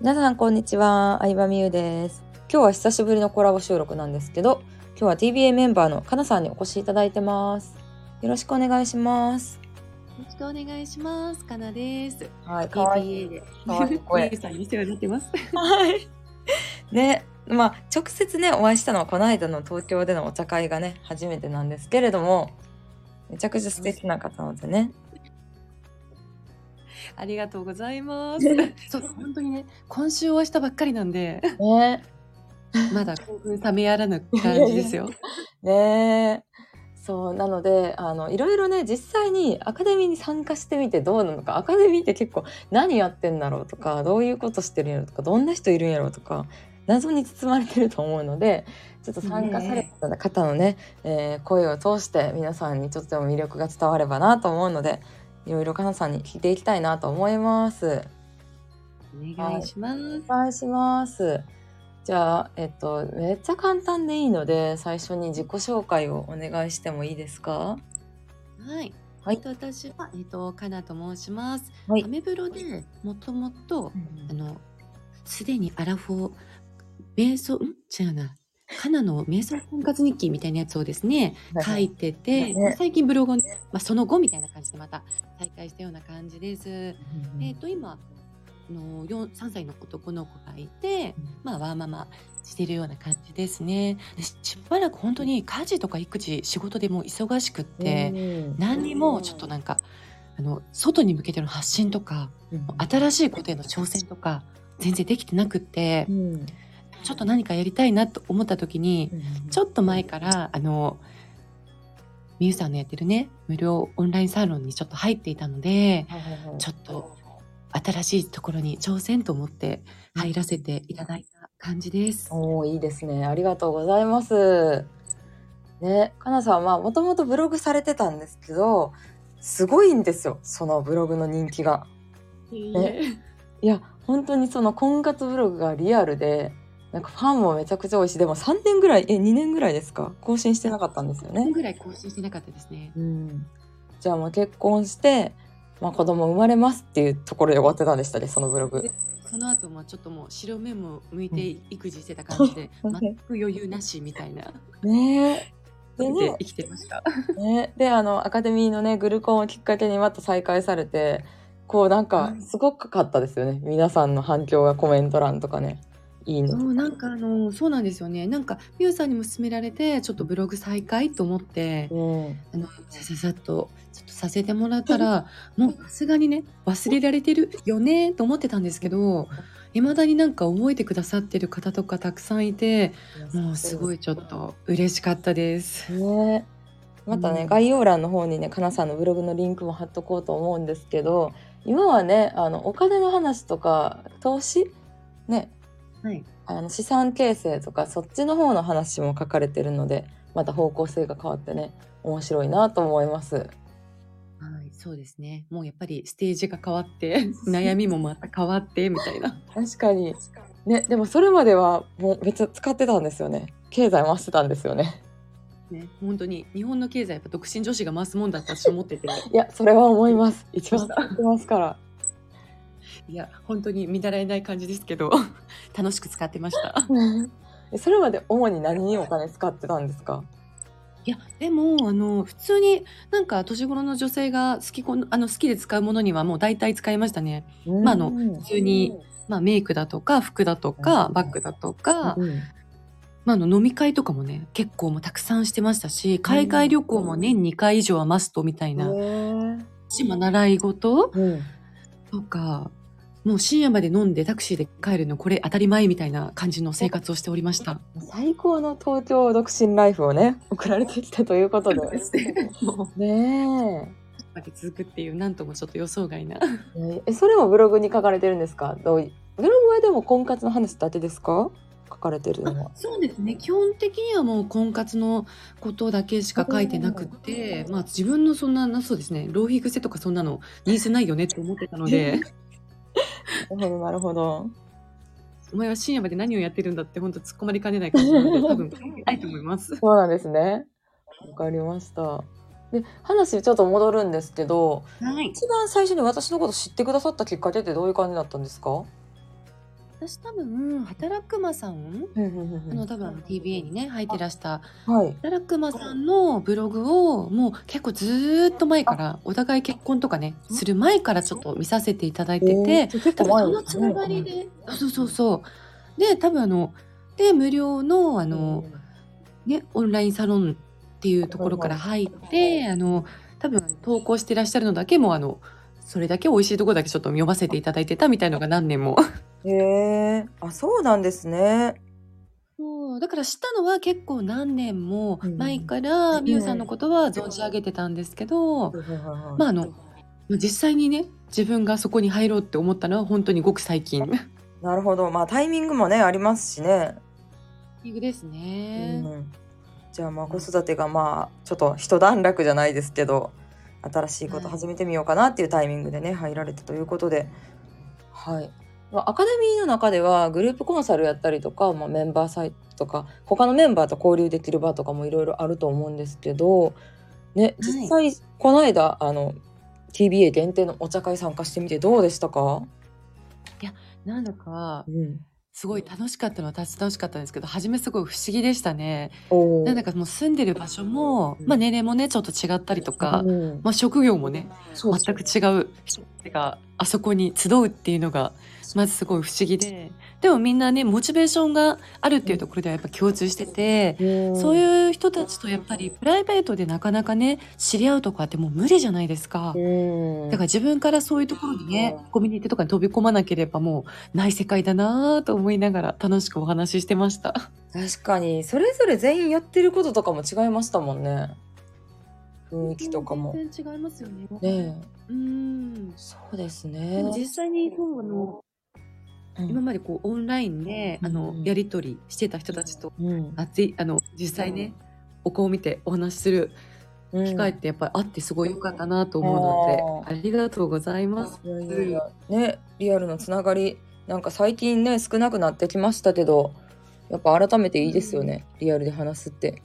皆さんこんにちは、相葉美優です。今日は久しぶりのコラボ収録なんですけど、今日は TBA メンバーのかなさんにお越しいただいてます。よろしくお願いします。よろしくお願いします。かなです。はい、かわいい。かわいい声さんにお世話になってます。はい。ね、まあ直接ねお会いしたのはこの間の東京でのお茶会がね初めてなんですけれども、めちゃくちゃ素敵な方なのでね。ありがとうございます。そう、本当にね、今週お会いしたばっかりなんで、ね、まだ興奮冷めやらぬ感じですよ。ね。そうなのであのいろいろね実際にアカデミーに参加してみてどうなのかアカデミーって結構何やってんだろうとかどういうことしてるんやろうとかどんな人いるんやろうとか謎に包まれてると思うのでちょっと参加された方のね、えー声を通して皆さんにちょっとでも魅力が伝わればなと思うのでいろいろかなさんに聞いていきたいなと思います。お願いします。お願いします。じゃあ、えっと、めっちゃ簡単でいいので、最初に自己紹介をお願いしてもいいですか？はい。はいえっと、私は、えっと、かなと申します。はいアメブロでもともと、あの、すでにアラフォー、瞑想、ん？違うな。カナの瞑想婚活日記みたいなやつをですね、書いてて、ね。最近ブログをね、まあ、その後みたいな感じでまた再開したような感じです。えっ、と、今、あの4 3歳の男の子がいて、まあ、ワーママしてるような感じですね。でししばらく本当に家事とか育児、仕事でもう忙しくって、何にもちょっとなんか、あの、外に向けての発信とか、新しいことへの挑戦とか、全然できてなくって、うんちょっと何かやりたいなと思った時に、ちょっと前から、あの、みゆさんのやってるね、無料オンラインサロンにちょっと入っていたので、ちょっと新しいところに挑戦と思って入らせていただいた感じです。おーいいですね。ありがとうございます。ね、かなさんはもともとブログされてたんですけど、すごいんですよ。そのブログの人気が。ねいや、本当にその婚活ブログがリアルで、なんかファンもめちゃくちゃ多いし、でも3年ぐらい、え、2年ぐらいですか？更新してなかったんですよね1年。ぐらい更新してなかったですね。うん。じゃあもう結婚して、まあ子供生まれますっていうところで終わってたんでしたね、そのブログ。その後もちょっともう白目も向いて育児してた感じで、うん全く余裕なしみたいな。ねえ。で生きてました。ね、であのアカデミーのねグルコンをきっかけにまた再開されてこうなんかうんすごくかったですよね、皆さんの反響がコメント欄とかねいいねそうなんかあのそうなんですよね。なんかみゆさんにも勧められてちょっとブログ再開と思ってうん。あのさささっとちょっとさせてもらったらもうさすがにね忘れられてるよねと思ってたんですけどいまだになんか覚えてくださってる方とかたくさんいてもうすごいちょっと嬉しかったです。ね。またね、うん概要欄の方にねかなさんのブログのリンクも貼っとこうと思うんですけど今はねあのお金の話とか投資？ねはい、あの資産形成とかそっちの方の話も書かれてるのでまた方向性が変わってね面白いなと思います。はい、そうですね。もうやっぱりステージが変わって 悩みもまた変わってみたいな。確かに。ねでもそれまではもうめっちゃ使ってたんですよね。経済回してたんですよね。ね、本当に日本の経済やっぱ独身女子が回すもんだったと思ってて。いやそれは思います。一番使ってますからいや本当に見習えない感じですけど 楽しく使ってました。えそれまで主に何にお金使ってたんですか？いやでもあの普通になんか年頃の女性が好きこあの好きで使うものにはもう大体使いましたね、まああの普通にまあ、メイクだとか服だとかバッグだとか、うん。まあ、あの飲み会とかもね結構もうたくさんしてましたし海外旅行も年2回以上はマストみたいな、へー。しまあ習い事うん。とかもう深夜まで飲んでタクシーで帰るのこれ当たり前みたいな感じの生活をしておりました。最高の東京独身ライフをね 送られてきたということで。もう。ねまで続くっていうなんともちょっと予想外な。ええそれもブログに書かれてるんですか？どういブログはでも婚活の話だけですか？書かれてるのは。そうですね。基本的にはもう婚活のことだけしか書いてなくって、まあ、自分のそんななそうですね。浪費癖とかそんなのニーズないよねって思ってたので。な るほどなるほどお前は深夜まで何をやってるんだって本当突っ込まれかねない感じなので多分ないと思います。そうなんですね。わかりました。で話ちょっと戻るんですけどはい、一番最初に私のこと知ってくださったきっかけってどういう感じだったんですか？私多分、働くまさん？うんうんうんうんあの、多分 TBA にね、入ってらした、はい。働くまさんのブログを、もう結構ずーっと前から、お互い結婚とかね、する前からちょっと見させていただいてて、えー結多分そのつながりで、そうそうそう。で、多分あの、で、無料の、ああの、ね、オンラインサロンっていうところから入って、あの、多分投稿してらっしゃるのだけも、あの、それだけ美味しいところだけちょっと読ませていただいてたみたいのが何年も。へえあそうなんですね。そう、だから知ったのは結構何年もうん前からみゆさんのことは存じ上げてたんですけど、ままああの、実際にね、自分がそこに入ろうって思ったのは本当にごく最近。なるほどまあタイミングもねありますしね。ですね。うん、じゃあまあ子育てがまあちょっと一段落じゃないですけど新しいこと始めてみようかなっていうタイミングでね入られたということで。はい。まあアカデミーの中ではグループコンサルやったりとか、まあ、メンバーサイトとか他のメンバーと交流できる場とかもいろいろあると思うんですけど、ね、実際この間あの TBA 限定のお茶会参加してみてどうでしたか、なんだか、うん、すごい楽しかったのは楽しかったんですけど、初めすごい不思議でしたね。なんだかもう住んでる場所も、うん。まあ年齢もね、ちょっと違ったりとか、うん。まあ職業もね、全く違う人があそこに集うっていうのがまずすごい不思議で。でもみんなねモチベーションがあるっていうところではやっぱ共通してて、そうういう人たちとやっぱりプライベートでなかなかね知り合うとかってもう無理じゃないですか。んだから自分からそういうところにね、コミュニティとかに飛び込まなければもうない世界だなぁと思いながら楽しくお話ししてました。確かに。それぞれ全員やってることとかも違いましたもんね。雰囲気とかも。ね全然違いますよね。え。うん。そうですでねも実際にそうあのうん今までこうオンラインで、あのうん。やり取りしてた人たちとうん。あぜあの実際ね、お顔を見てお話しするうん。機会ってやっぱりあってすごい良かったなと思うので、あありがとうございます。いやいやねリアルのつながりなんか最近ね少なくなってきましたけどやっぱ改めていいですよね、リアルで話すって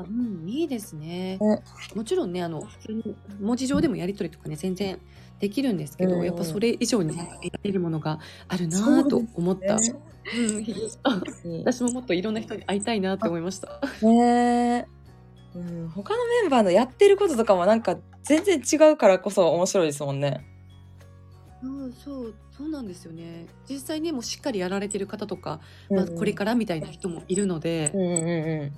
あうん、いいですね。ねもちろんねあの普通に文字上でもやり取りとかね全然できるんですけど、うんやっぱそれ以上になんか得られるものがあるなと思った。ねうん、私ももっといろんな人に会いたいなって思いました。ねえ、うん、他のメンバーのやってることとかもなんか全然違うからこそ面白いですもんね。そうそうそうなんですよね。実際にもうしっかりやられてる方とか、まあ、これからみたいな人もいるので、うんうんうん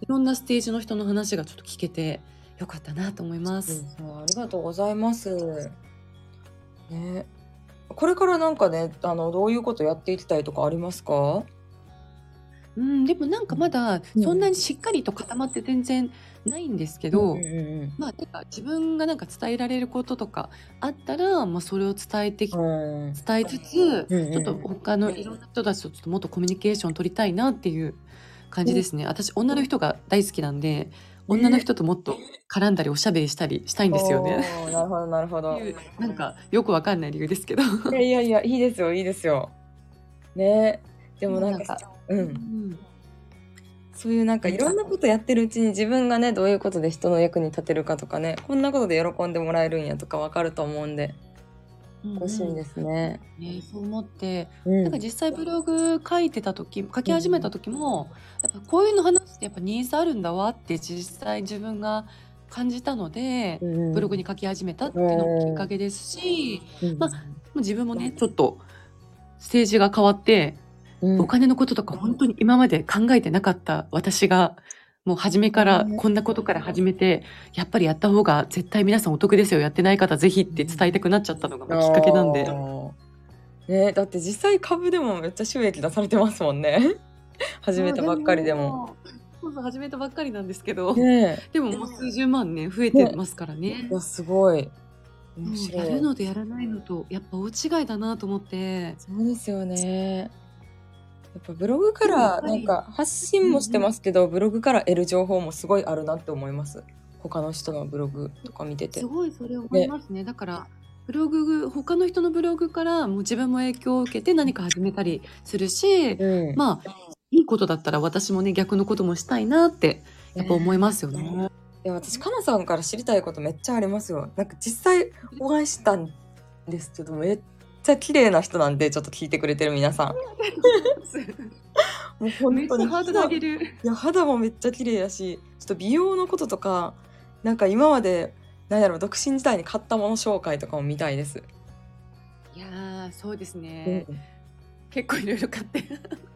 いろんなステージの人の話がちょっと聞けてよかったなと思います。うん、ありがとうございます。ね、これからなんかね、あのどういうことやっていきたいとかありますか？うん、でもなんかまだうんそんなにしっかりと固まって全然ないんですけど、うんうんうんまあなんか自分がなんか伝えられることとかあったら、まあ、それを伝えて伝えつつ、うんうんちょっと他のいろんな人たちとちょっともっとコミュニケーション取りたいなっていう感じですね。私女の人が大好きなんで女の人ともっと絡んだりおしゃべりしたりしたいんですよね。おーなるほどなるほど。なんかよくわかんない理由ですけど。いやいやいやいいですよいいですよ。ね、でもなんかううんんそういうなんかいろんなことやってるうちに自分がねどういうことで人の役に立てるかとかねこんなことで喜んでもらえるんやとかわかると思うんで楽しみですね。ね、そう思って。うん。なんか実際ブログ書いてた時書き始めた時も、やっぱこういうの話ってやっぱニーズあるんだわって実際自分が感じたので、うんブログに書き始めたっていうのもきっかけですし、うんまもう自分もねちょっとステージが変わって、うん。お金のこととか本当に今まで考えてなかった私がもう初めからねこんなことから始めてやっぱりやった方が絶対皆さんお得ですよ。やってない方ぜひって伝えたくなっちゃったのがきっかけなんで。ねだって実際株でもめっちゃ収益出されてますもんね。始めたばっかりでも。そうそう始めたばっかりなんですけど、ね。でももう数十万ね増えてますからね。えい。やすごい。い。やるのとやらないのとやっぱ大違いだなと思って。そうですよねやっぱブログからなんか発信もしてますけど、ブログから得る情報もすごいあるなって思います。他の人のブログとか見てて。すごいそれ思いますね。だからブログ他の人のブログからもう自分も影響を受けて何か始めたりするし、うん。まあいいことだったら私もね逆のこともしたいなってやっぱ思いますよね。いや私かなさんから知りたいことめっちゃありますよ。なんか実際お会いしたんですけどめっちゃ綺麗な人なんでちょっと聞いてくれてる皆さんもう本当にめっちゃハードル上げる。いや肌もめっちゃ綺麗やしちょっと美容のこととかなんか今までなんやろ独身時代に買ったもの紹介とかも見たいです、いやー、そうですね。結構いろいろ買って。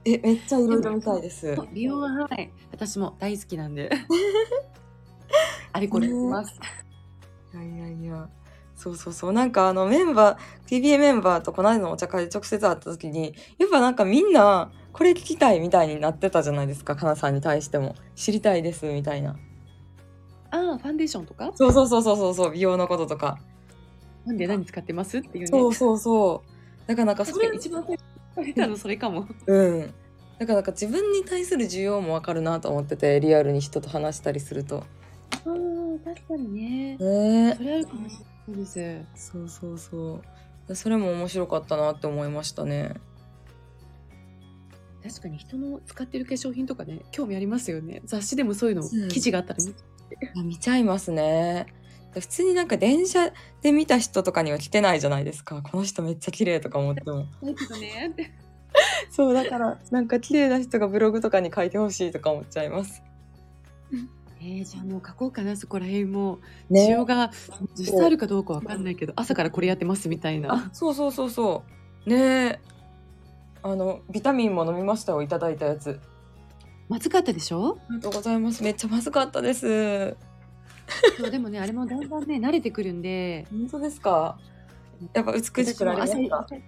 えめっちゃいろいろ見たいです美容ははい。私も大好きなんで。あれこれます。いやいやいやそうそうそう。なんかあのメンバー TBA メンバーとこの間のお茶会で直接会った時にやっぱなんかみんなこれ聞きたいみたいになってたじゃないですかかなさんに対しても。知りたいですみたいな。ああ、ファンデーションとか？そうそうそうそうそうそう美容のこととか。なんで何使ってますっていうね。そうそうそう。だからなんかそれ一番最初に聞いたのそれかも。うん。だからなんか自分に対する需要もわかるなと思っててリアルに人と話したりすると。ああ、確かにね。ね。それあるかもしれないです。そうそうそう。それも面白かったなって思いましたね。確かに人の使ってる化粧品とかね、興味ありますよね。雑誌でもそういうのうん。記事があったら見あ見ちゃいますね。普通になんか電車で見た人とかには来てないじゃないですか。この人めっちゃ綺麗とか思っても。ねって。そうだからなんか綺麗な人がブログとかに書いてほしいとか思っちゃいます えー、じゃあもう書こうかな、そこら辺も。需ね要が実際あるかどうかわかんないけど、朝からこれやってますみたいな。あそうそうそうそう。ねえ。あのビタミンも飲みましたよいただいたやつ。まずかったでしょ？ありがとうございます。めっちゃまずかったです。そうでもね、あれもだんだんね、慣れてくるんで。本当ですか？やっぱ美しくなりま私もした朝い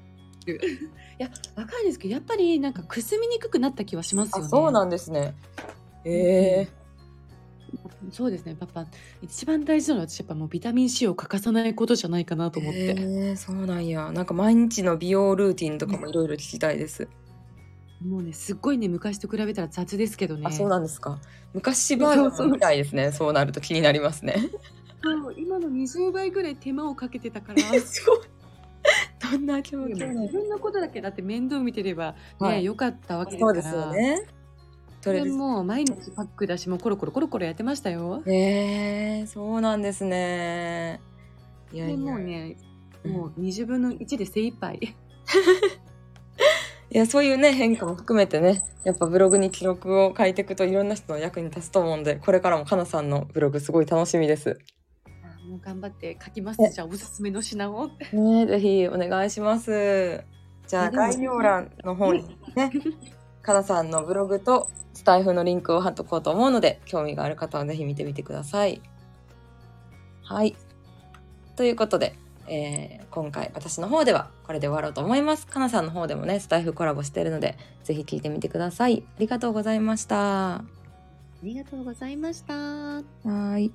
や、わかるんですけど、やっぱりなんかくすみにくくなった気はしますよね。あそうなんですね。え。えそうですね、パパ。一番大事なのは私やっぱもうビタミン C を欠かさないことじゃないかなと思って。えーそうなんやなんか毎日の美容ルーティンとかもいろいろ聞きたいです、もうね、すっごいね、昔と比べたら雑ですけどね。あそうなんですか昔バージョンみたいですねそうなると気になりますねそう今の20倍ぐらい手間をかけてたから。すごいどんな気持ち？自分のことだけだって面倒見てればね、はいよかったわけですから。そうですよねそれもう毎日パックだし、もうコロコロコロコロやってましたよ。えー、そうなんですねいやいでやもうね、うんもう20分の1で精一杯。いやそういうね変化も含めてねやっぱブログに記録を書いていくといろんな人の役に立つと思うんでこれからもかなさんのブログすごい楽しみですあもう頑張って書きますえ。じゃあおすすめの品を。ねぜひお願いしますじゃあ概要欄の方にね かなさんのブログとスタイフのリンクを貼っとこうと思うので、興味がある方はぜひ見てみてください。はい。ということで、えー、今回私の方ではこれで終わろうと思います。かなさんの方でもね、スタイフコラボしてるので、ぜひ聞いてみてください。ありがとうございました。ありがとうございました。はい。